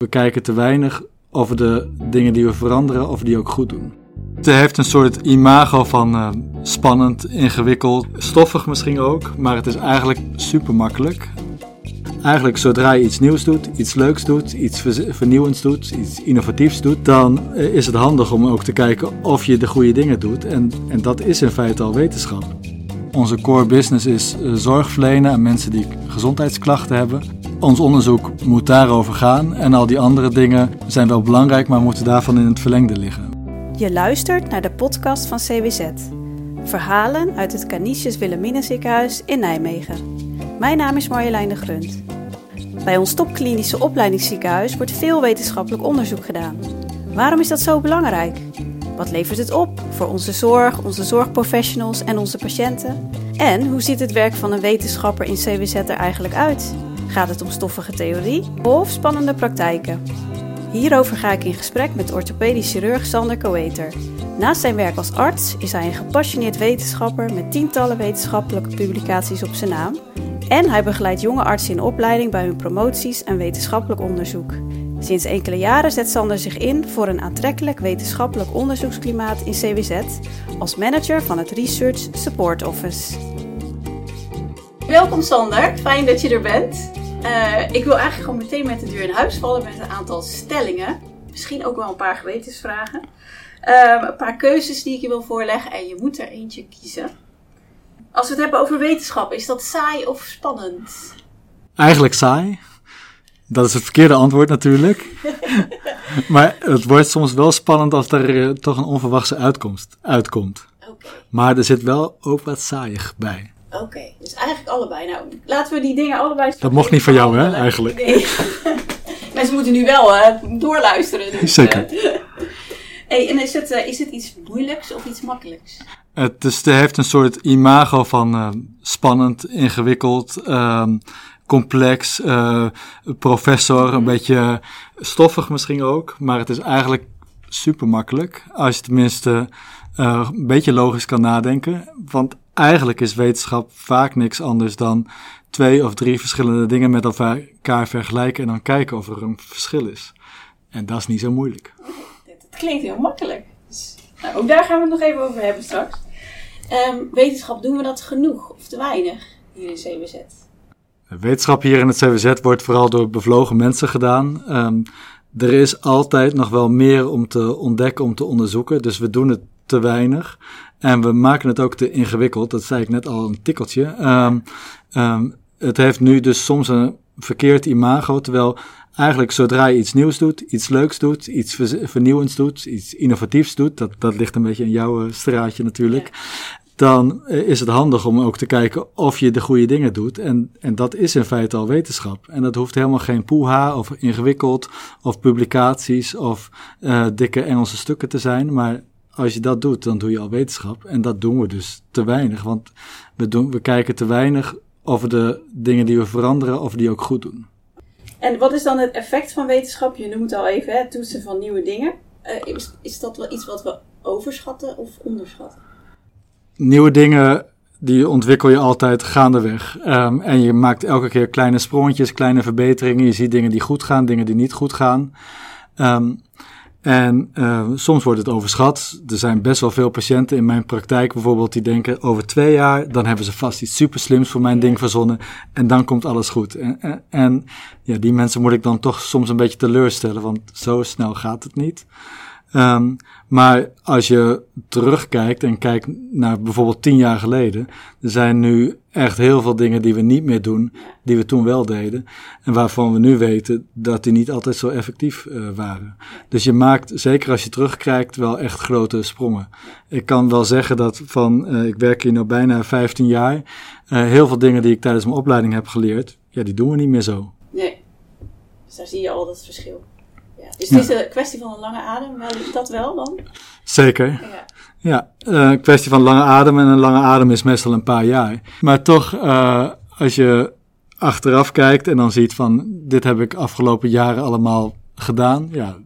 We kijken te weinig over de dingen die we veranderen of die ook goed doen. Het heeft een soort imago van uh, spannend, ingewikkeld, stoffig misschien ook, maar het is eigenlijk super makkelijk. Eigenlijk zodra je iets nieuws doet, iets leuks doet, iets vernieuwends doet, iets innovatiefs doet, dan eh, is het handig om ook te kijken of je de goede dingen doet. En, en dat is in feite al wetenschap. Onze core business is uh, zorg verlenen aan mensen die gezondheidsklachten hebben. Ons onderzoek moet daarover gaan en al die andere dingen zijn wel belangrijk, maar moeten daarvan in het verlengde liggen. Je luistert naar de podcast van CWZ. Verhalen uit het Canisius Wilhelmina ziekenhuis in Nijmegen. Mijn naam is Marjolein de Grunt. Bij ons topklinische opleidingsziekenhuis wordt veel wetenschappelijk onderzoek gedaan. Waarom is dat zo belangrijk? Wat levert het op voor onze zorg, onze zorgprofessionals en onze patiënten? En hoe ziet het werk van een wetenschapper in CWZ er eigenlijk uit? Gaat het om stoffige theorie of spannende praktijken? Hierover ga ik in gesprek met orthopedisch chirurg Sander Coeter. Naast zijn werk als arts is hij een gepassioneerd wetenschapper met tientallen wetenschappelijke publicaties op zijn naam. En hij begeleidt jonge artsen in opleiding bij hun promoties en wetenschappelijk onderzoek. Sinds enkele jaren zet Sander zich in voor een aantrekkelijk wetenschappelijk onderzoeksklimaat in CWZ als manager van het Research Support Office. Welkom Sander, fijn dat je er bent. Uh, ik wil eigenlijk gewoon meteen met de deur in huis vallen met een aantal stellingen. Misschien ook wel een paar gewetensvragen. Uh, een paar keuzes die ik je wil voorleggen en je moet er eentje kiezen. Als we het hebben over wetenschap, is dat saai of spannend? Eigenlijk saai. Dat is het verkeerde antwoord natuurlijk. maar het wordt soms wel spannend als er uh, toch een onverwachte uitkomst uitkomt. Okay. Maar er zit wel ook wat saaiig bij. Oké, dus eigenlijk allebei. Nou, laten we die dingen allebei... Dat mocht niet van jou, hè, eigenlijk? Nee. Mensen moeten nu wel uh, doorluisteren. Dus, Zeker. Uh. hey, en is het, uh, is het iets moeilijks of iets makkelijks? Het, is, het heeft een soort imago van spannend, ingewikkeld, ehm, complex, professor, een beetje stoffig misschien ook. Maar het is eigenlijk super makkelijk, als je tenminste een beetje logisch kan nadenken. Want eigenlijk is wetenschap vaak niks anders dan twee of drie verschillende dingen met elkaar vergelijken en dan kijken of er een verschil is. En dat is niet zo moeilijk. Het klinkt heel makkelijk. Dus, nou, ook daar gaan we het nog even over hebben straks. Um, wetenschap, doen we dat genoeg of te weinig hier in CWZ? Wetenschap hier in het CWZ wordt vooral door bevlogen mensen gedaan. Um, er is altijd nog wel meer om te ontdekken, om te onderzoeken. Dus we doen het te weinig. En we maken het ook te ingewikkeld. Dat zei ik net al een tikkeltje. Um, um, het heeft nu dus soms een verkeerd imago. Terwijl eigenlijk zodra je iets nieuws doet, iets leuks doet, iets vernieuwends doet, iets innovatiefs doet. Dat, dat ligt een beetje in jouw eh, straatje natuurlijk. Dan eh, is het handig om ook te kijken of je de goede dingen doet. En, en dat is in feite al wetenschap. En dat hoeft helemaal geen poeha of ingewikkeld of publicaties of uh, dikke Engelse stukken te zijn. Maar als je dat doet, dan doe je al wetenschap. En dat doen we dus te weinig. Want we, doen, we kijken te weinig over de dingen die we veranderen of die ook goed doen. En wat is dan het effect van wetenschap? Je noemt al even het toetsen van nieuwe dingen. Uh, is, is dat wel iets wat we overschatten of onderschatten? Nieuwe dingen die ontwikkel je altijd gaandeweg. Um, en je maakt elke keer kleine sprongetjes, kleine verbeteringen. Je ziet dingen die goed gaan, dingen die niet goed gaan. Um, en uh, soms wordt het overschat. Er zijn best wel veel patiënten in mijn praktijk bijvoorbeeld die denken over twee jaar, dan hebben ze vast iets super slims voor mijn ding verzonnen en dan komt alles goed. En, en, en ja, die mensen moet ik dan toch soms een beetje teleurstellen, want zo snel gaat het niet. Um, maar als je terugkijkt en kijkt naar bijvoorbeeld tien jaar geleden, er zijn nu echt heel veel dingen die we niet meer doen, die we toen wel deden. En waarvan we nu weten dat die niet altijd zo effectief uh, waren. Dus je maakt, zeker als je terugkijkt, wel echt grote sprongen. Ik kan wel zeggen dat van, uh, ik werk hier nu bijna 15 jaar, uh, heel veel dingen die ik tijdens mijn opleiding heb geleerd, ja, die doen we niet meer zo. Nee. Dus daar zie je al dat verschil. Dus het is een kwestie van een lange adem, wel, dat wel dan? Zeker. Ja, ja een kwestie van lange adem en een lange adem is meestal een paar jaar. Maar toch, uh, als je achteraf kijkt en dan ziet van dit heb ik afgelopen jaren allemaal gedaan, ja,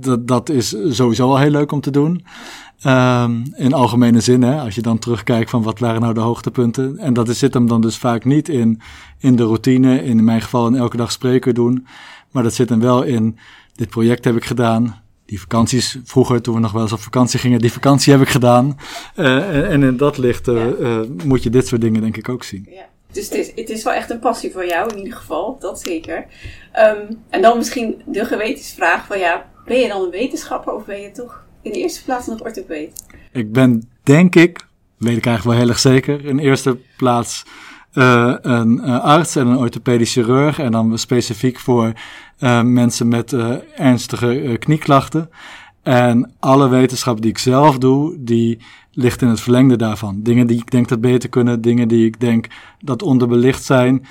dat, dat is sowieso al heel leuk om te doen. Um, in algemene zin, hè, als je dan terugkijkt van wat waren nou de hoogtepunten. En dat zit hem dan dus vaak niet in, in de routine, in mijn geval een elke dag spreker doen. Maar dat zit hem wel in, dit project heb ik gedaan. Die vakanties vroeger, toen we nog wel eens op vakantie gingen, die vakantie heb ik gedaan. Uh, en, in dat licht uh, uh, moet je dit soort dingen denk ik ook zien. Ja. Dus het is, het is wel echt een passie voor jou in ieder geval, dat zeker. Um, en dan misschien de gewetensvraag van ja, ben je dan een wetenschapper of ben je toch in de eerste plaats nog orthopeed? Ik ben denk ik, weet ik eigenlijk wel heel erg zeker, in eerste plaats uh, een uh, arts en een orthopedisch chirurg. En dan specifiek voor mensen met ernstige knieklachten. En alle wetenschap die ik zelf doe, die ligt in het verlengde daarvan. Dingen die ik denk dat beter kunnen, dingen die ik denk dat onderbelicht zijn,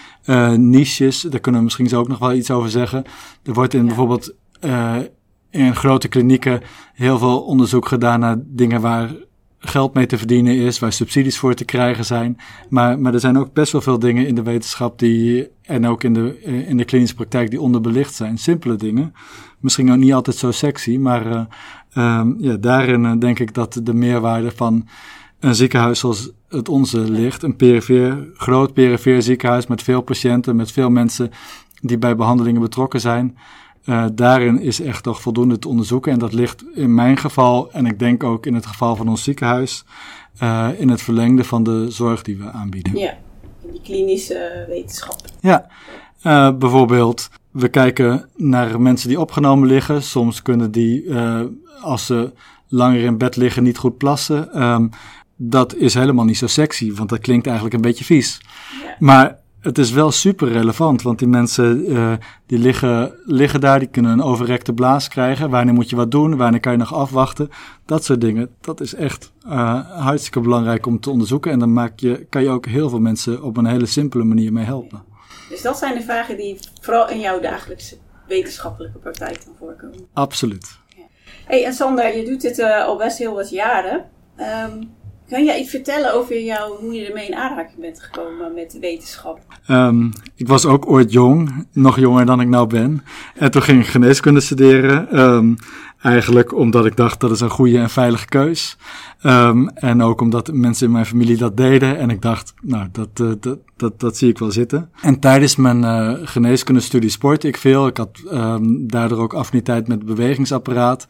niches, daar kunnen we misschien zo ook nog wel iets over zeggen. Er wordt in ja. bijvoorbeeld in grote klinieken heel veel onderzoek gedaan naar dingen waar geld mee te verdienen is, waar subsidies voor te krijgen zijn. Maar, maar er zijn ook best wel veel dingen in de wetenschap die, en ook in de, in de klinische praktijk die onderbelicht zijn. Simpele dingen. Misschien ook niet altijd zo sexy, maar uh, um, ja, daarin uh, denk ik dat de meerwaarde van een ziekenhuis zoals het onze ligt. Een perifeer, groot perifeer ziekenhuis met veel patiënten, met veel mensen die bij behandelingen betrokken zijn. Uh, daarin is echt toch voldoende te onderzoeken. En dat ligt in mijn geval, en ik denk ook in het geval van ons ziekenhuis, uh, in het verlengde van de zorg die we aanbieden. Ja, in die klinische wetenschap. Ja, uh, bijvoorbeeld, we kijken naar mensen die opgenomen liggen. Soms kunnen die, als ze langer in bed liggen, niet goed plassen. Um, dat is helemaal niet zo sexy, want dat klinkt eigenlijk een beetje vies. Ja. Maar het is wel super relevant, want die mensen uh, die liggen, liggen daar, die kunnen een overrekte blaas krijgen. Wanneer moet je wat doen? Wanneer kan je nog afwachten? Dat soort dingen. Dat is echt uh, hartstikke belangrijk om te onderzoeken. En dan maak je, kan je ook heel veel mensen op een hele simpele manier mee helpen. Dus dat zijn de vragen die vooral in jouw dagelijkse wetenschappelijke praktijk dan voorkomen? Absoluut. Ja. hey, en Sander, je doet dit uh, al best heel wat jaren. Um, kan jij iets vertellen over jou, hoe je ermee in aanraking bent gekomen met wetenschap? Um, ik was ook ooit jong, nog jonger dan ik nou ben. En toen ging ik geneeskunde studeren. Um, eigenlijk omdat ik dacht dat is een goede en veilige keus. Um, en ook omdat mensen in mijn familie dat deden. En ik dacht, nou, dat, uh, dat, dat, dat zie ik wel zitten. En tijdens mijn uh, geneeskundestudie sportte ik veel. Ik had daardoor ook affiniteit met het bewegingsapparaat.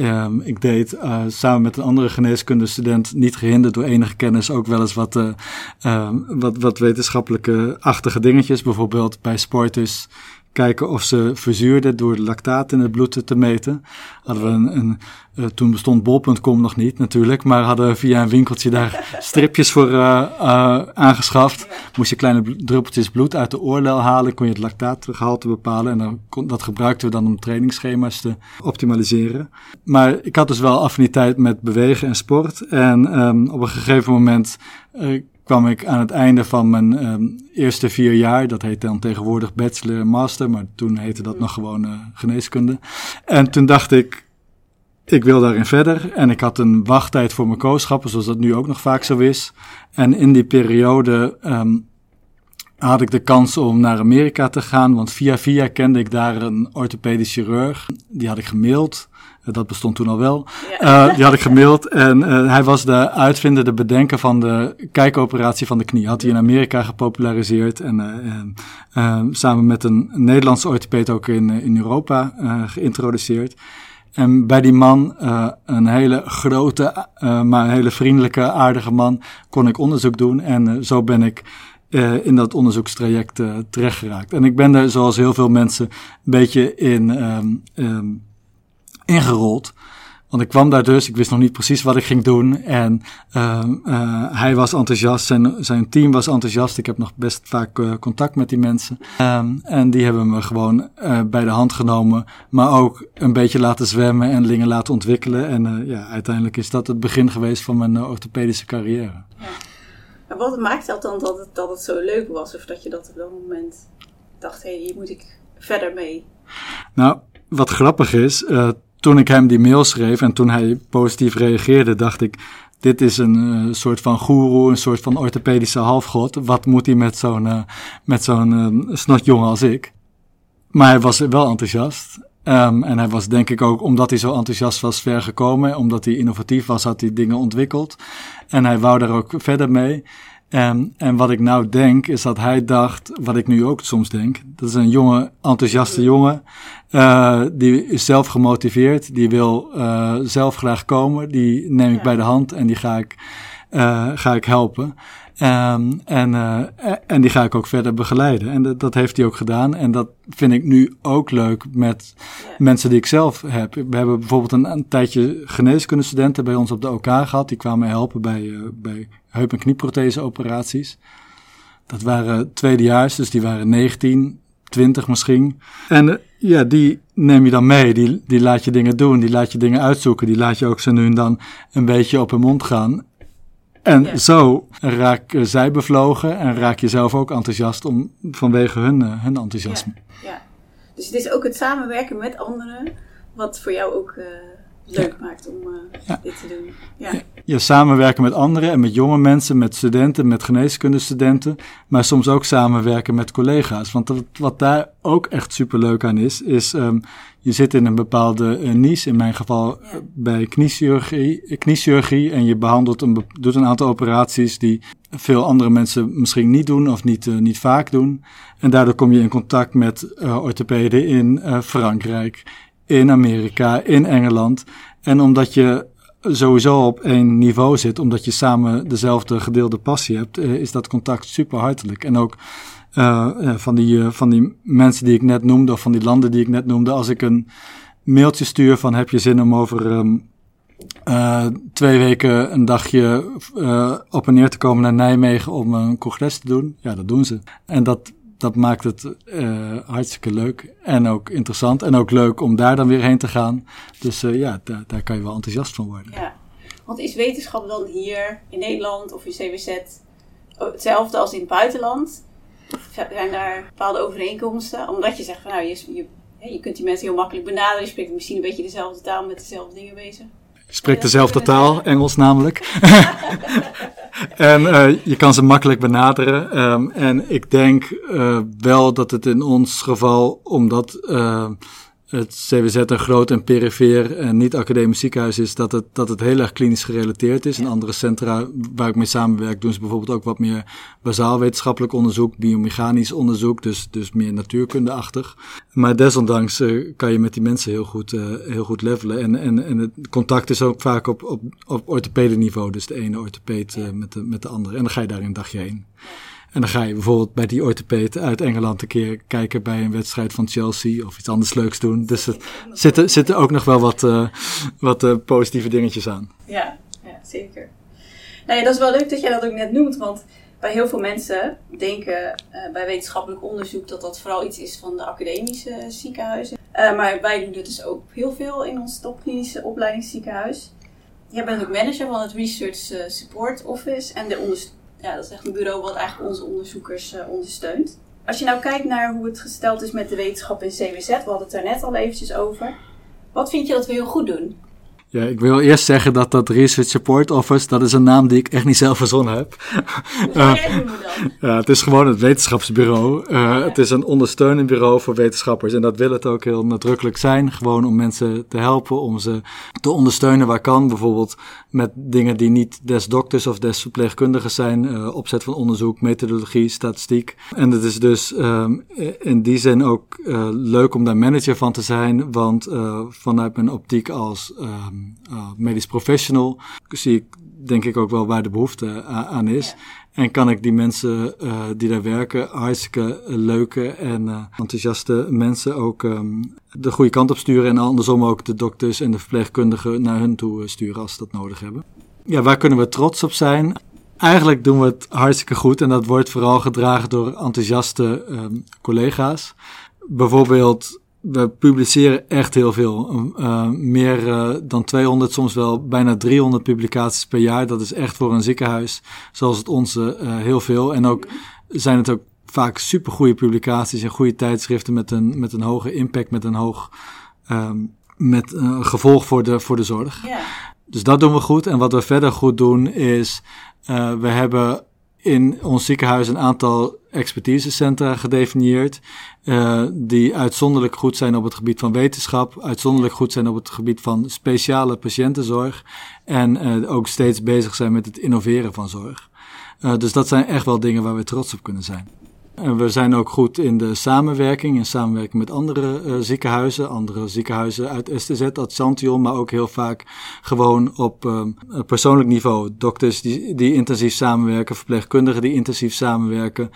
Um, ik deed uh, samen met een andere geneeskundestudent, niet gehinderd door enige kennis, ook wel eens wat, uh, um, wat, wat wetenschappelijke achtige dingetjes. Bijvoorbeeld bij sporters kijken of ze verzuurden door de lactaat in het bloed te meten. Hadden we een, een uh, toen bestond bol.com nog niet natuurlijk, maar hadden we via een winkeltje daar stripjes voor uh, uh, aangeschaft. Moest je kleine druppeltjes bloed uit de oorlel halen, kon je het lactaatgehalte bepalen en dan kon, dat gebruikten we dan om trainingsschema's te optimaliseren. Maar ik had dus wel affiniteit met bewegen en sport en um, op een gegeven moment kwam ik aan het einde van mijn um, eerste vier jaar. Dat heet dan tegenwoordig bachelor en master, maar toen heette dat nog gewoon uh, geneeskunde. En toen dacht ik, ik wil daarin verder. En ik had een wachttijd voor mijn kooschappen, zoals dat nu ook nog vaak zo is. En in die periode um, had ik de kans om naar Amerika te gaan, want via via kende ik daar een orthopedisch chirurg. Die had ik gemaild. Dat bestond toen al wel. Ja. Uh, die had ik gemaild. En uh, hij was de uitvinder, de bedenker van de kijkoperatie van de knie. Had hij in Amerika gepopulariseerd. En uh, samen met een Nederlandse orthopeed ook in, in Europa geïntroduceerd. En bij die man, een hele grote, maar een hele vriendelijke, aardige man, kon ik onderzoek doen. En zo ben ik uh, in dat onderzoekstraject uh, terechtgeraakt. En ik ben daar, zoals heel veel mensen, een beetje in um, um, ingerold. Want ik kwam daar dus, ik wist nog niet precies wat ik ging doen. En uh, uh, hij was enthousiast, zijn, zijn team was enthousiast. Ik heb nog best vaak uh, contact met die mensen. Um, en die hebben me gewoon uh, bij de hand genomen. Maar ook een beetje laten zwemmen en dingen laten ontwikkelen. En ja, uiteindelijk is dat het begin geweest van mijn orthopedische carrière. Ja. Maar wat maakt dat dan dat het, dat het zo leuk was? Of dat je dat op dat moment dacht, hé, hey, hier moet ik verder mee? Nou, wat grappig is, toen ik hem die mail schreef en toen hij positief reageerde, dacht ik, dit is een uh, soort van goeroe, een soort van orthopedische halfgod. Wat moet hij met zo'n uh, met zo'n uh, snotjongen als ik? Maar hij was wel enthousiast. Um, en hij was denk ik ook, omdat hij zo enthousiast was, ver gekomen. Omdat hij innovatief was, had hij dingen ontwikkeld. En hij wou daar ook verder mee. En, en wat ik nou denk, is dat hij dacht, wat ik nu ook soms denk, dat is een jonge, enthousiaste jongen, uh, die is zelf gemotiveerd, die wil uh, zelf graag komen, die neem ik bij de hand en die ga ik, uh, ga ik helpen. Um, en, en die ga ik ook verder begeleiden. En dat, dat heeft hij ook gedaan. En dat vind ik nu ook leuk met mensen die ik zelf heb. We hebben bijvoorbeeld een, een tijdje geneeskundestudenten bij ons op de OK gehad. Die kwamen helpen bij, bij heup- en knieprothese operaties. Dat waren tweedejaars, dus die waren 19, 20 misschien. En uh, ja, die neem je dan mee. Die, die laat je dingen doen, die laat je dingen uitzoeken. Die laat je ook zo nu en dan een beetje op hun mond gaan. En ja. zo raak zij bevlogen en raak je zelf ook enthousiast om, vanwege hun, uh, hun enthousiasme. Ja, ja, Dus het is ook het samenwerken met anderen wat voor jou ook uh, leuk ja. maakt om uh, dit te doen. Ja. Je samenwerken met anderen en met jonge mensen, met studenten, met geneeskundestudenten, maar soms ook samenwerken met collega's. Want wat, wat daar ook echt superleuk aan is, is um, je zit in een bepaalde uh, niche, in mijn geval uh, bij kniechirurgie, kniechirurgie, en je behandelt een, doet een aantal operaties die veel andere mensen misschien niet doen of niet, niet vaak doen. En daardoor kom je in contact met orthopeden in Frankrijk, in Amerika, in Engeland. En omdat je sowieso op één niveau zit, omdat je samen dezelfde gedeelde passie hebt, uh, is dat contact super hartelijk. En ook uh, van, die, van die mensen die ik net noemde, of van die landen die ik net noemde, als ik een mailtje stuur van heb je zin om over uh, twee weken een dagje op en neer te komen naar Nijmegen om een congres te doen, ja, dat doen ze. En dat, dat maakt het uh, hartstikke leuk en ook interessant en ook leuk om daar dan weer heen te gaan. Dus ja, daar, daar kan je wel enthousiast van worden. Ja, want is wetenschap dan hier in Nederland of in CWZ hetzelfde als in het buitenland? Zijn daar bepaalde overeenkomsten? Omdat je zegt van nou, je, je, je kunt die mensen heel makkelijk benaderen. Je spreekt misschien een beetje dezelfde taal met dezelfde dingen bezig. Spreekt dezelfde taal, Engels namelijk. en uh, je kan ze makkelijk benaderen. Um, en ik denk uh, wel dat het in ons geval, omdat uh, het CWZ een groot en perifeer en niet academisch ziekenhuis is, dat het, dat het heel erg klinisch gerelateerd is. En andere centra waar ik mee samenwerk doen ze bijvoorbeeld ook wat meer bazaal wetenschappelijk onderzoek, biomechanisch onderzoek, dus, dus meer natuurkundeachtig. Maar desondanks uh, kan je met die mensen heel goed, uh, heel goed levelen. En, en, en het contact is ook vaak op, op, op orthopedeniveau, dus de ene orthopeed uh, met, de, met de andere. En dan ga je daar een dagje heen. En dan ga je bijvoorbeeld bij die orthopeed uit Engeland een keer kijken bij een wedstrijd van Chelsea of iets anders leuks doen. Dus er zitten, zitten ook nog wel wat, uh, wat uh, positieve dingetjes aan. Ja, ja zeker. Nou ja, dat is wel leuk dat jij dat ook net noemt, want bij heel veel mensen denken uh, bij wetenschappelijk onderzoek dat dat vooral iets is van de academische ziekenhuizen. maar wij doen dit dus ook heel veel in ons topklinische opleidingsziekenhuis. Jij bent ook manager van het Research Support Office en de ondersteuning ja, dat is echt een bureau wat eigenlijk onze onderzoekers uh, ondersteunt. Als je nou kijkt naar hoe het gesteld is met de wetenschap in CWZ, we hadden het daar net al eventjes over. Wat vind je dat we heel goed doen? Ja, ik wil eerst zeggen dat dat Research Support Office, dat is een naam die ik echt niet zelf verzonnen heb. Uh, dan? Ja, het is gewoon het wetenschapsbureau. Uh, ja. Het is een ondersteunend bureau voor wetenschappers. En dat wil het ook heel nadrukkelijk zijn. Gewoon om mensen te helpen, om ze te ondersteunen waar kan. Bijvoorbeeld met dingen die niet des dokters of des verpleegkundigen zijn. Uh, opzet van onderzoek, methodologie, statistiek. En het is dus um, in die zin ook leuk om daar manager van te zijn. Want vanuit mijn optiek als um, uh, medisch professional zie ik denk ik ook wel waar de behoefte aan is. Ja. En kan ik die mensen uh, die daar werken, hartstikke leuke en uh, enthousiaste mensen ook um, de goede kant op sturen. En andersom ook de dokters en de verpleegkundigen naar hun toe sturen als ze dat nodig hebben. Ja, waar kunnen we trots op zijn? Eigenlijk doen we het hartstikke goed en dat wordt vooral gedragen door enthousiaste um, collega's. Bijvoorbeeld we publiceren echt heel veel. Uh, meer uh, dan 200, soms wel bijna 300 publicaties per jaar. Dat is echt voor een ziekenhuis zoals het onze uh, heel veel. En ook zijn het ook vaak supergoeie publicaties en goede tijdschriften met een, met een hoge impact, met een hoog um, met een gevolg voor de, voor de zorg. Yeah. Dus dat doen we goed. En wat we verder goed doen is, we hebben in ons ziekenhuis een aantal expertisecentra gedefinieerd. Uh, die uitzonderlijk goed zijn op het gebied van wetenschap, uitzonderlijk goed zijn op het gebied van speciale patiëntenzorg. En uh, ook steeds bezig zijn met het innoveren van zorg. dus dat zijn echt wel dingen waar we trots op kunnen zijn. En we zijn ook goed in de samenwerking, in samenwerking met andere uh, ziekenhuizen, andere ziekenhuizen uit STZ, uit Santion, maar ook heel vaak gewoon op uh, persoonlijk niveau. Dokters die, die intensief samenwerken, verpleegkundigen die intensief samenwerken,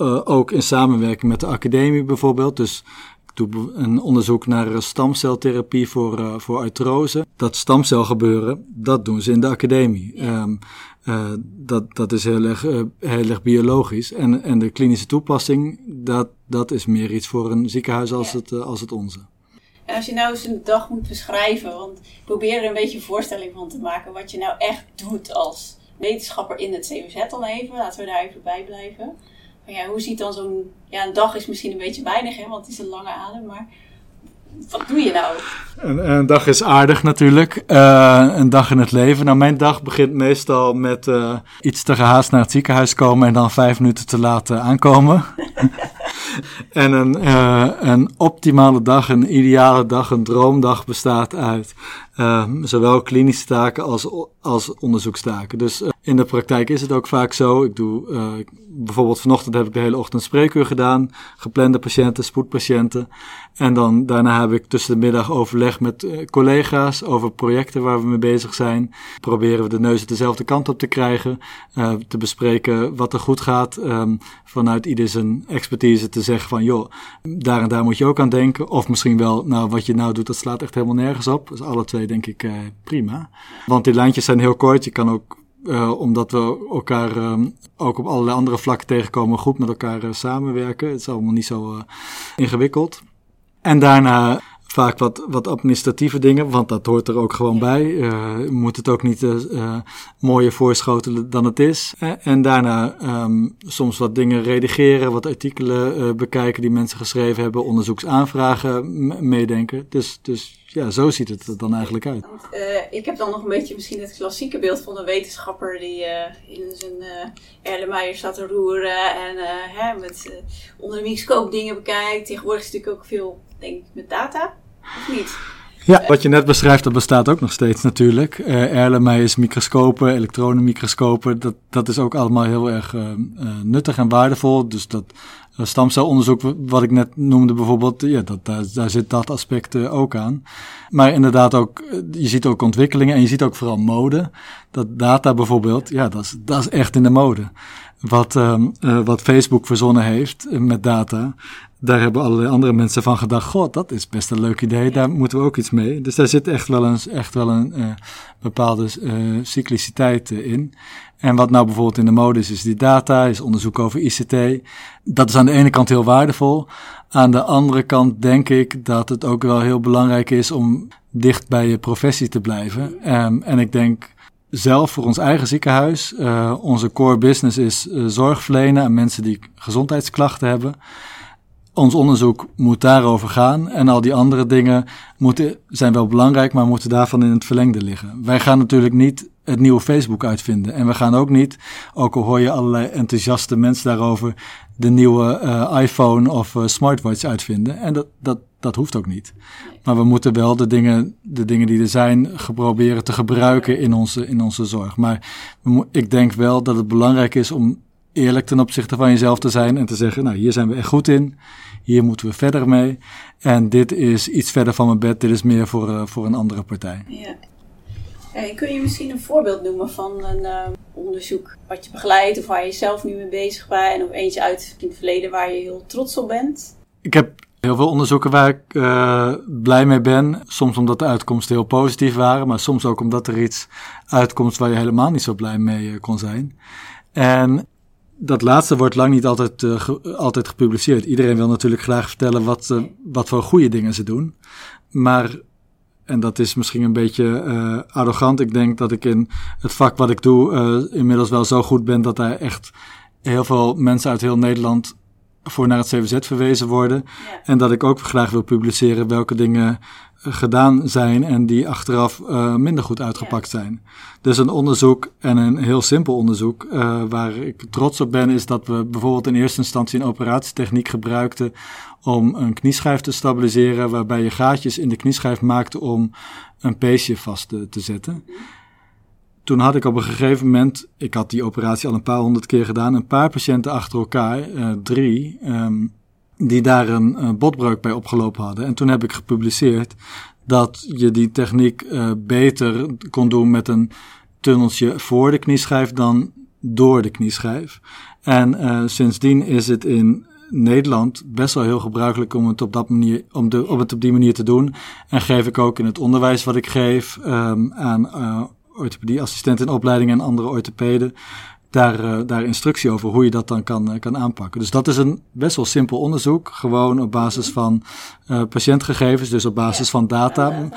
uh, ook in samenwerking met de academie bijvoorbeeld. Dus ik doe een onderzoek naar stamceltherapie voor, uh, voor artrose. Dat stamcelgebeuren, dat doen ze in de academie. Um, uh, dat, dat is heel erg, uh, heel erg biologisch. En, en de klinische toepassing, dat, dat is meer iets voor een ziekenhuis als, het, uh, als het onze. En als je nou eens een dag moet beschrijven, want probeer er een beetje een voorstelling van te maken wat je nou echt doet als wetenschapper in het COZ dan even. Laten we daar even bij blijven. Maar ja, hoe ziet dan zo'n, ja een dag is misschien een beetje weinig hè, want het is een lange adem, maar wat doe je nou? Een, een dag is aardig natuurlijk. Uh, een dag in het leven. Nou, mijn dag begint meestal met uh, iets te gehaast naar het ziekenhuis komen en dan vijf minuten te laten aankomen. en een, een optimale dag, een ideale dag, een droomdag bestaat uit zowel klinische taken als, als onderzoekstaken. Dus in de praktijk is het ook vaak zo. Ik doe bijvoorbeeld vanochtend heb ik de hele ochtend spreekuur gedaan. Geplande patiënten, spoedpatiënten. En dan daarna heb ik tussen de middag overleg met uh, collega's over projecten waar we mee bezig zijn. Proberen we de neuzen dezelfde kant op te krijgen. Uh, te bespreken wat er goed gaat. Um, vanuit ieder zijn expertise te zeggen van joh, daar en daar moet je ook aan denken. Of misschien wel, nou wat je nou doet, dat slaat echt helemaal nergens op. Dus alle twee denk ik prima. Want die lijntjes zijn heel kort. Je kan ook uh, omdat we elkaar um, ook op allerlei andere vlakken tegenkomen, goed met elkaar uh, samenwerken. Het is allemaal niet zo uh, ingewikkeld. En daarna vaak wat, wat administratieve dingen, want dat hoort er ook gewoon bij. Uh, je moet het ook niet uh, mooier voorschotelen dan het is. en daarna um, soms wat dingen redigeren, wat artikelen uh, bekijken die mensen geschreven hebben, onderzoeksaanvragen meedenken. Dus, dus ja, zo ziet het er dan eigenlijk uit. Ik heb dan nog een beetje misschien het klassieke beeld van een wetenschapper die in zijn uh, Erlenmeyer staat te roeren en hè, met onder de microscoop dingen bekijkt. Tegenwoordig is natuurlijk ook veel, denk ik, met data, of niet? Ja, wat je net beschrijft, dat bestaat ook nog steeds natuurlijk. Uh, Erlenmeyers microscopen, elektronenmicroscopen, dat, dat is ook allemaal heel erg uh, nuttig en waardevol. Dus dat stamcelonderzoek, wat ik net noemde bijvoorbeeld, ja, dat, daar, daar zit dat aspect ook aan. Maar inderdaad ook, je ziet ook ontwikkelingen en je ziet ook vooral mode. Dat data bijvoorbeeld, ja, dat is, dat is echt in de mode. Wat, uh, wat Facebook verzonnen heeft met data, daar hebben allerlei andere mensen van gedacht: God, dat is best een leuk idee, daar moeten we ook iets mee. Dus daar zit echt wel een, echt wel een uh, bepaalde uh, cycliciteit in. En wat nou bijvoorbeeld in de mode is, is die data, is onderzoek over ICT. Dat is aan de ene kant heel waardevol. Aan de andere kant denk ik dat het ook wel heel belangrijk is om dicht bij je professie te blijven. Um, en ik denk zelf voor ons eigen ziekenhuis, uh, onze core business is zorg verlenen aan mensen die gezondheidsklachten hebben. Ons onderzoek moet daarover gaan en al die andere dingen moeten, zijn wel belangrijk, maar moeten daarvan in het verlengde liggen. Wij gaan natuurlijk niet het nieuwe Facebook uitvinden. En we gaan ook niet, ook al hoor je allerlei enthousiaste mensen daarover, de nieuwe uh, iPhone of uh, smartwatch uitvinden. En dat, dat, dat hoeft ook niet. Maar we moeten wel de dingen, de dingen die er zijn, proberen te gebruiken in onze, in onze zorg. Maar ik denk wel dat het belangrijk is om eerlijk ten opzichte van jezelf te zijn en te zeggen, nou hier zijn we echt goed in, hier moeten we verder mee. En dit is iets verder van mijn bed, dit is meer voor, uh, voor een andere partij. Ja. Hey, kun je misschien een voorbeeld noemen van een uh, onderzoek wat je begeleidt of waar je zelf nu mee bezig bent of eentje uit in het verleden waar je heel trots op bent? Ik heb heel veel onderzoeken waar ik uh, blij mee ben. Soms omdat de uitkomsten heel positief waren, maar soms ook omdat er iets uitkomt waar je helemaal niet zo blij mee kon zijn. En dat laatste wordt lang niet altijd, uh, ge altijd gepubliceerd. Iedereen wil natuurlijk graag vertellen wat, uh, wat voor goede dingen ze doen. Maar, en dat is misschien een beetje uh, arrogant. Ik denk dat ik in het vak wat ik doe inmiddels wel zo goed ben dat daar echt heel veel mensen uit heel Nederland voor naar het CVZ verwezen worden. Ja. En dat ik ook graag wil publiceren welke dingen gedaan zijn en die achteraf uh, minder goed uitgepakt zijn. Dus een onderzoek en een heel simpel onderzoek uh, waar ik trots op ben, is dat we bijvoorbeeld in eerste instantie een operatietechniek gebruikten om een knieschijf te stabiliseren, waarbij je gaatjes in de knieschijf maakte om een peesje vast te, te zetten. toen had ik op een gegeven moment, ik had die operatie al een paar honderd keer gedaan, een paar patiënten achter elkaar, uh, drie, um, die daar een, een botbreuk bij opgelopen hadden. En toen heb ik gepubliceerd dat je die techniek uh, beter kon doen met een tunneltje voor de knieschijf dan door de knieschijf. En uh, sindsdien is het in Nederland best wel heel gebruikelijk om het op, dat manier, om, de, om het op die manier te doen. En geef ik ook in het onderwijs wat ik geef um, aan uh, orthopedieassistenten in opleiding en andere orthopeden daar, uh, daar instructie over hoe je dat dan kan, uh, kan aanpakken. Dus dat is een best wel simpel onderzoek. Gewoon op basis van uh, patiëntgegevens, dus op basis van data.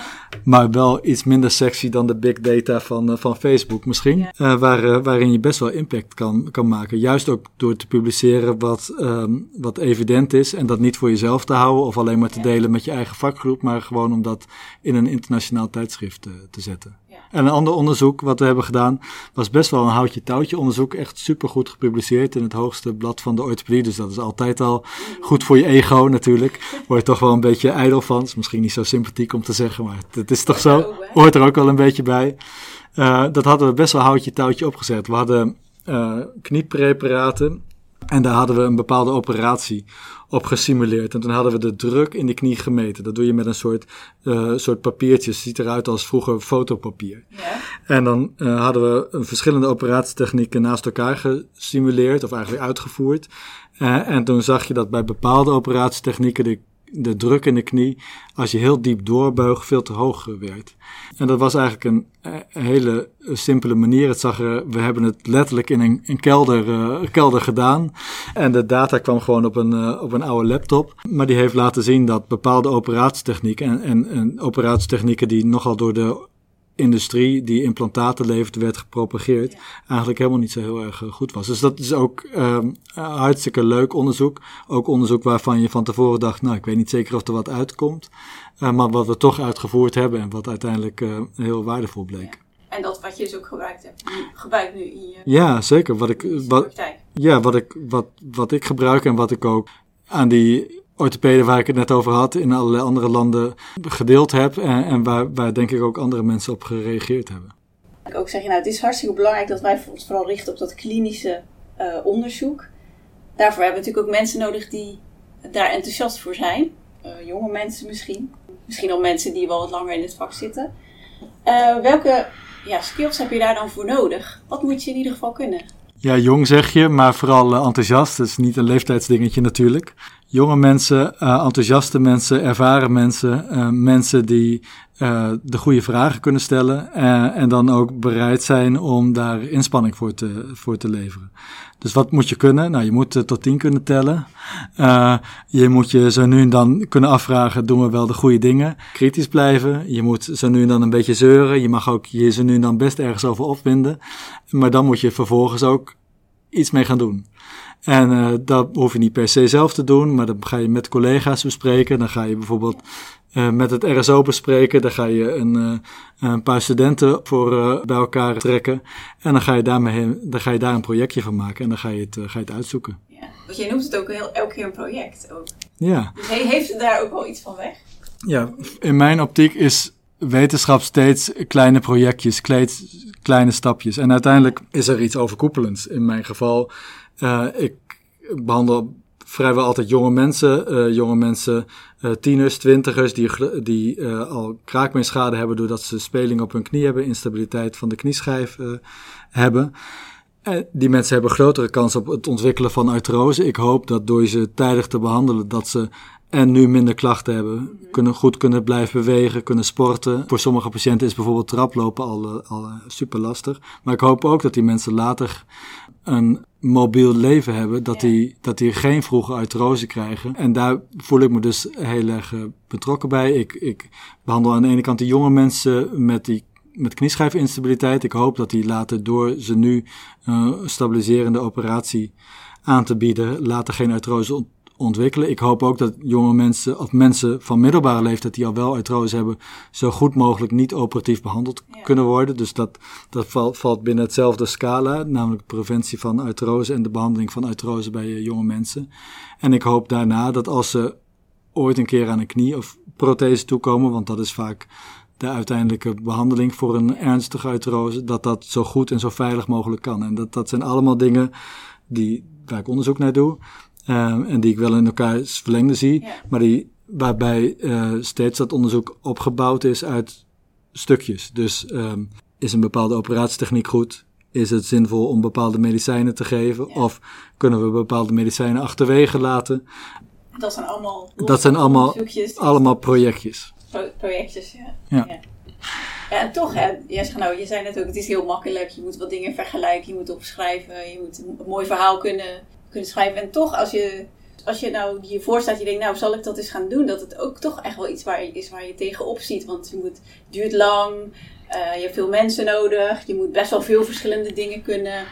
Maar wel iets minder sexy dan de big data van, van Facebook misschien. Ja. waar, waarin je best wel impact kan, kan maken. Juist ook door te publiceren wat, um, wat evident is. En dat niet voor jezelf te houden of alleen maar te delen met je eigen vakgroep. Maar gewoon om dat in een internationaal tijdschrift te zetten. En een ander onderzoek wat we hebben gedaan was best wel een houtje touwtje onderzoek. Echt super goed gepubliceerd in het hoogste blad van de orthopedie. Dus dat is altijd al goed voor je ego natuurlijk. Word je toch wel een beetje ijdel van. Is misschien niet zo sympathiek om te zeggen, maar het is toch zo. Hoort er ook wel een beetje bij. Uh, dat hadden we best wel houtje touwtje opgezet. We hadden uh, kniepreparaten en daar hadden we een bepaalde operatie op gesimuleerd. En toen hadden we de druk in de knie gemeten. Dat doe je met een soort, uh, soort papiertje. Ziet eruit als vroeger fotopapier. Ja. En dan uh, hadden we verschillende operatietechnieken naast elkaar gesimuleerd, of eigenlijk uitgevoerd. Uh, en toen zag je dat bij bepaalde operatietechnieken de de druk in de knie, als je heel diep doorbuigt, veel te hoog werd. En dat was eigenlijk een, een hele simpele manier. Het zag er, we hebben het letterlijk in een, een kelder, uh, kelder gedaan. En de data kwam gewoon op een, uh, op een oude laptop. Maar die heeft laten zien dat bepaalde operatietechnieken en, en, en operatietechnieken die nogal door de industrie die implantaten levert, werd gepropageerd, eigenlijk helemaal niet zo heel erg eh, goed was. Dus dat is ook um, hartstikke leuk onderzoek. Ook onderzoek waarvan je van tevoren dacht, nou, ik weet niet zeker of er wat uitkomt. Uh, maar wat we toch uitgevoerd hebben en wat uiteindelijk uh, heel waardevol bleek. Ja. En dat wat je dus ook gebruikt hebt, gebruikt nu in je Ja, zeker. Wat ik, wat, ja, wat ik, wat, wat ik gebruik en wat ik ook aan die orthopeden waar ik het net over had, in allerlei andere landen gedeeld heb. En, en waar, waar denk ik ook andere mensen op gereageerd hebben. Ik ook zeg, nou, het is hartstikke belangrijk dat wij ons vooral richten op dat klinische uh, onderzoek. Daarvoor hebben we natuurlijk ook mensen nodig die daar enthousiast voor zijn. Uh, jonge mensen misschien. Misschien al mensen die wel wat langer in het vak zitten. Uh, welke ja, skills heb je daar dan voor nodig? Wat moet je in ieder geval kunnen? Ja, jong zeg je, maar vooral enthousiast. Dat is niet een leeftijdsdingetje natuurlijk jonge mensen, uh, enthousiaste mensen, ervaren mensen, uh, mensen die uh, de goede vragen kunnen stellen en dan ook bereid zijn om daar inspanning voor te, voor te leveren. Dus wat moet je kunnen? Nou, je moet tot tien kunnen tellen. je moet je zo nu en dan kunnen afvragen, doen we wel de goede dingen? Kritisch blijven. Je moet zo nu en dan een beetje zeuren. Je mag ook je zo nu en dan best ergens over opwinden. Maar dan moet je vervolgens ook iets mee gaan doen. En uh, dat hoef je niet per se zelf te doen, maar dan ga je met collega's bespreken. Dan ga je bijvoorbeeld uh, met het RSO bespreken. Dan ga je een, uh, een paar studenten voor bij elkaar trekken. En dan ga, je daarmee, dan ga je daar een projectje van maken en dan ga je het, ga je het uitzoeken. Ja, want jij noemt het ook heel, elke keer een project. Ook. Ja. Dus heeft daar ook wel iets van weg? Ja, in mijn optiek is wetenschap steeds kleine projectjes, kleine stapjes. En uiteindelijk is er iets overkoepelends. In mijn geval uh, ik behandel vrijwel altijd jonge mensen, uh, jonge mensen, uh, tieners, twintigers, die, die al kraakbeenschade hebben doordat ze speling op hun knie hebben, instabiliteit van de knieschijf hebben. die mensen hebben grotere kans op het ontwikkelen van artrose. Ik hoop dat door ze tijdig te behandelen, dat ze en nu minder klachten hebben. Kunnen goed kunnen blijven bewegen, kunnen sporten. Voor sommige patiënten is bijvoorbeeld traplopen al, al super lastig. Maar ik hoop ook dat die mensen later een mobiel leven hebben, dat, die, dat die geen vroege artrose krijgen. En daar voel ik me dus heel erg uh, betrokken bij. Ik, ik behandel aan de ene kant de jonge mensen met die met knieschijfinstabiliteit. Ik hoop dat die later door ze nu uh, stabiliserende operatie aan te bieden, later geen artrose ontwikkelen. Ik hoop ook dat jonge mensen of mensen van middelbare leeftijd die al wel artrose hebben, zo goed mogelijk niet operatief behandeld kunnen worden. Dus dat, dat valt, valt binnen hetzelfde scala, namelijk preventie van artrose en de behandeling van artrose bij uh, jonge mensen. En ik hoop daarna dat als ze ooit een keer aan een knie of prothese toekomen, want dat is vaak de uiteindelijke behandeling voor een ernstige artrose, dat dat zo goed en zo veilig mogelijk kan. En dat, dat zijn allemaal dingen die, waar ik onderzoek naar doe. Um, en die ik wel in elkaar verlengde zie. Maar die, waarbij uh, steeds dat onderzoek opgebouwd is uit stukjes. Dus um, is een bepaalde operatietechniek goed? Is het zinvol om bepaalde medicijnen te geven? Ja. Of kunnen we bepaalde medicijnen achterwege laten? Dat zijn allemaal, dat zijn allemaal, allemaal projectjes. Pro projectjes, ja. ja. ja. Ja, en toch, hè, nou, je zei net ook, het is heel makkelijk. Je moet wat dingen vergelijken, je moet opschrijven, je moet een mooi verhaal kunnen, kunnen schrijven. En toch, als je, als je nou je voorstaat, je denkt, nou, zal ik dat eens gaan doen? Dat het ook toch echt wel iets waar, is waar je tegenop ziet. Want je moet, het duurt lang, uh, je hebt veel mensen nodig, je moet best wel veel verschillende dingen kunnen.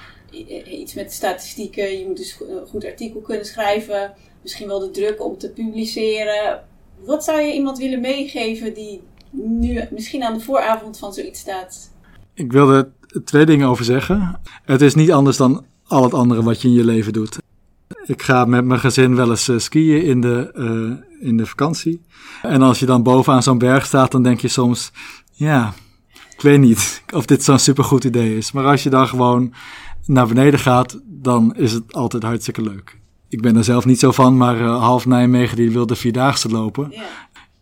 Iets met statistieken, je moet dus een goed artikel kunnen schrijven. Misschien wel de druk om te publiceren. Wat zou je iemand willen meegeven die nu misschien aan de vooravond van zoiets staat? Ik wilde twee dingen over zeggen. Het is niet anders dan al het andere wat je in je leven doet. Ik ga met mijn gezin wel eens uh, skiën in de, uh, in de vakantie. En als je dan bovenaan zo'n berg staat, dan denk je soms: ja, ik weet niet of dit zo'n supergoed idee is. Maar als je dan gewoon naar beneden gaat, dan is het altijd hartstikke leuk. Ik ben er zelf niet zo van, maar uh, half Nijmegen die wil de Vierdaagse lopen. Ja,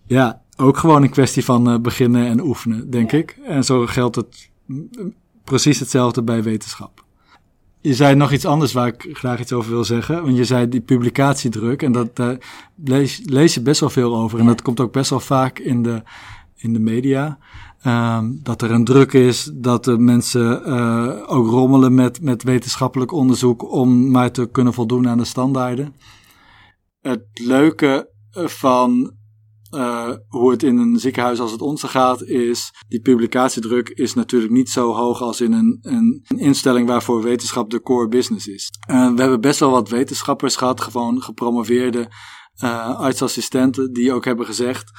ja ook gewoon een kwestie van uh, beginnen en oefenen, denk ik. En zo geldt het precies hetzelfde bij wetenschap. Je zei nog iets anders waar ik graag iets over wil zeggen. Want je zei die publicatiedruk. En dat, daar lees, lees je best wel veel over. En dat komt ook best wel vaak in de, in de media. Um, dat er een druk is, dat de mensen uh, ook rommelen met, met wetenschappelijk onderzoek om maar te kunnen voldoen aan de standaarden. Het leuke van uh, hoe het in een ziekenhuis als het onze gaat, is die publicatiedruk is natuurlijk niet zo hoog als in een, een, instelling waarvoor wetenschap de core business is. Uh, we hebben best wel wat wetenschappers gehad, gewoon gepromoveerde uh, artsassistenten, die ook hebben gezegd,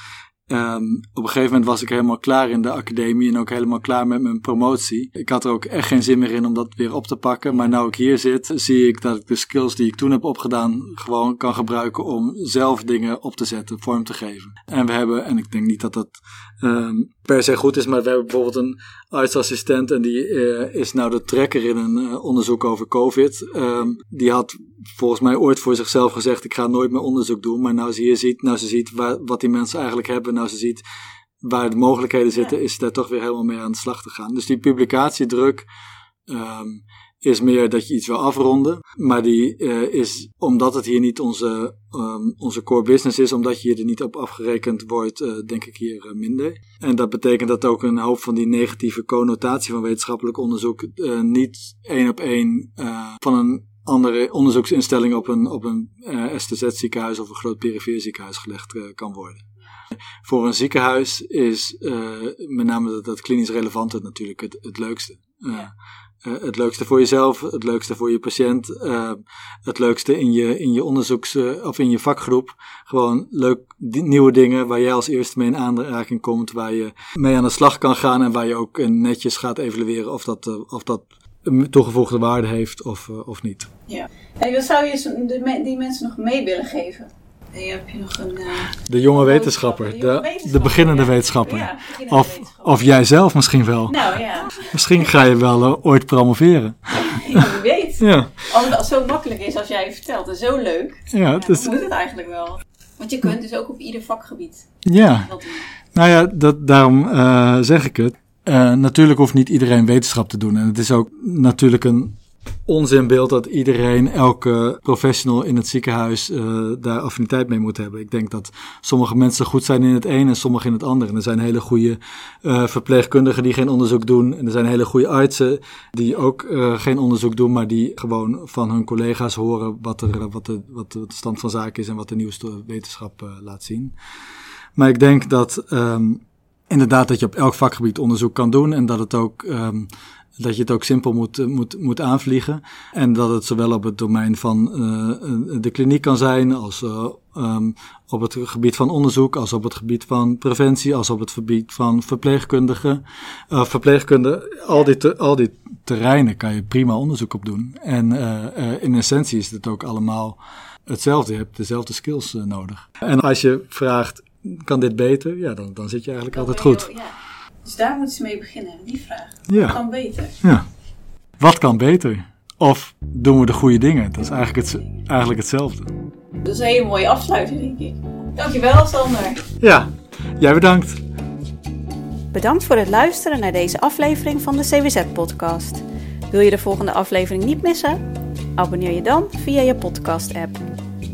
Um, op een gegeven moment was ik helemaal klaar in de academie en ook helemaal klaar met mijn promotie. Ik had er ook echt geen zin meer in om dat weer op te pakken. Maar nu ik hier zit, zie ik dat ik de skills die ik toen heb opgedaan gewoon kan gebruiken om zelf dingen op te zetten, vorm te geven. En we hebben, en ik denk niet dat dat um, per se goed is, maar we hebben bijvoorbeeld een artsassistent en die uh, is nou de trekker in een uh, onderzoek over COVID. Um, die had volgens mij ooit voor zichzelf gezegd: ik ga nooit meer onderzoek doen. Maar nou ze hier ziet, nou ze ziet waar, wat die mensen eigenlijk hebben, nou ze ziet waar de mogelijkheden zitten, is daar toch weer helemaal mee aan de slag te gaan. Dus die publicatiedruk um, is meer dat je iets wil afronden. Maar die uh, is, omdat het hier niet onze, um, onze core business is, omdat je hier er niet op afgerekend wordt, uh, denk ik hier uh, minder. En dat betekent dat ook een hoop van die negatieve connotatie van wetenschappelijk onderzoek niet één op één van een andere onderzoeksinstelling op een, op een STZ-ziekenhuis of een groot perifeer gelegd kan worden. Voor een ziekenhuis is met name dat, dat klinisch relevante natuurlijk het, het leukste. Ja. Uh, het leukste voor jezelf, het leukste voor je patiënt, uh, het leukste in je, in je onderzoeks- uh, of in je vakgroep. Gewoon leuk nieuwe dingen waar jij als eerste mee in aanraking komt, waar je mee aan de slag kan gaan en waar je ook netjes gaat evalueren of dat, of dat een toegevoegde waarde heeft of, of niet. Ja. En wat zou je die mensen nog mee willen geven? Heb je nog een, uh, de jonge wetenschapper, de, de, de beginnende wetenschapper. Ja, beginnende of, wetenschapper. of jij zelf misschien wel. Nou ja. Misschien ga je wel uh, ooit promoveren. Ja, wie weet. Ja. Als het zo makkelijk is als jij vertelt en zo leuk, ja, is, dan moet het eigenlijk wel. Want je kunt dus ook op ieder vakgebied. Ja. Nou ja, dat, daarom uh, zeg ik het. natuurlijk hoeft niet iedereen wetenschap te doen. En het is ook natuurlijk een onzinbeeld dat iedereen, elke professional in het ziekenhuis uh, daar affiniteit mee moet hebben. Ik denk dat sommige mensen goed zijn in het een en sommige in het ander. En er zijn hele goede uh, verpleegkundigen die geen onderzoek doen. En er zijn hele goede artsen die ook uh, geen onderzoek doen, maar die gewoon van hun collega's horen wat, er, wat, de, wat de stand van zaken is en wat de nieuwste wetenschap laat zien. Maar ik denk dat um, inderdaad dat je op elk vakgebied onderzoek kan doen en dat het ook um, dat je het ook simpel moet, moet, moet aanvliegen. En dat het zowel op het domein van uh, de kliniek kan zijn, als uh, um, op het gebied van onderzoek, als op het gebied van preventie, als op het gebied van verpleegkundigen. Uh, verpleegkunde, al die, al die terreinen kan je prima onderzoek op doen. En in essentie is het ook allemaal hetzelfde. Je hebt dezelfde skills nodig. En als je vraagt, kan dit beter? Ja, dan, dan zit je eigenlijk altijd goed. Ja. Dus daar moeten ze mee beginnen, die vraag. Ja. Wat kan beter? Ja. Wat kan beter? Of doen we de goede dingen? Dat is eigenlijk, het, eigenlijk hetzelfde. Dat is een hele mooie afsluiting, denk ik. Dankjewel, Sander. Ja, jij bedankt. Bedankt voor het luisteren naar deze aflevering van de CWZ-podcast. Wil je de volgende aflevering niet missen? Abonneer je dan via je podcast-app.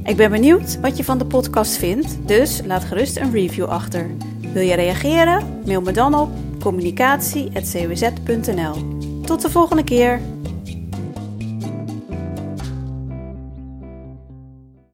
Ik ben benieuwd wat je van de podcast vindt, dus laat gerust een review achter. Wil je reageren? Mail me dan op communicatie.cwz.nl. Tot de volgende keer!